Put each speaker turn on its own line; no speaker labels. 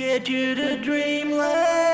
get you to dreamland.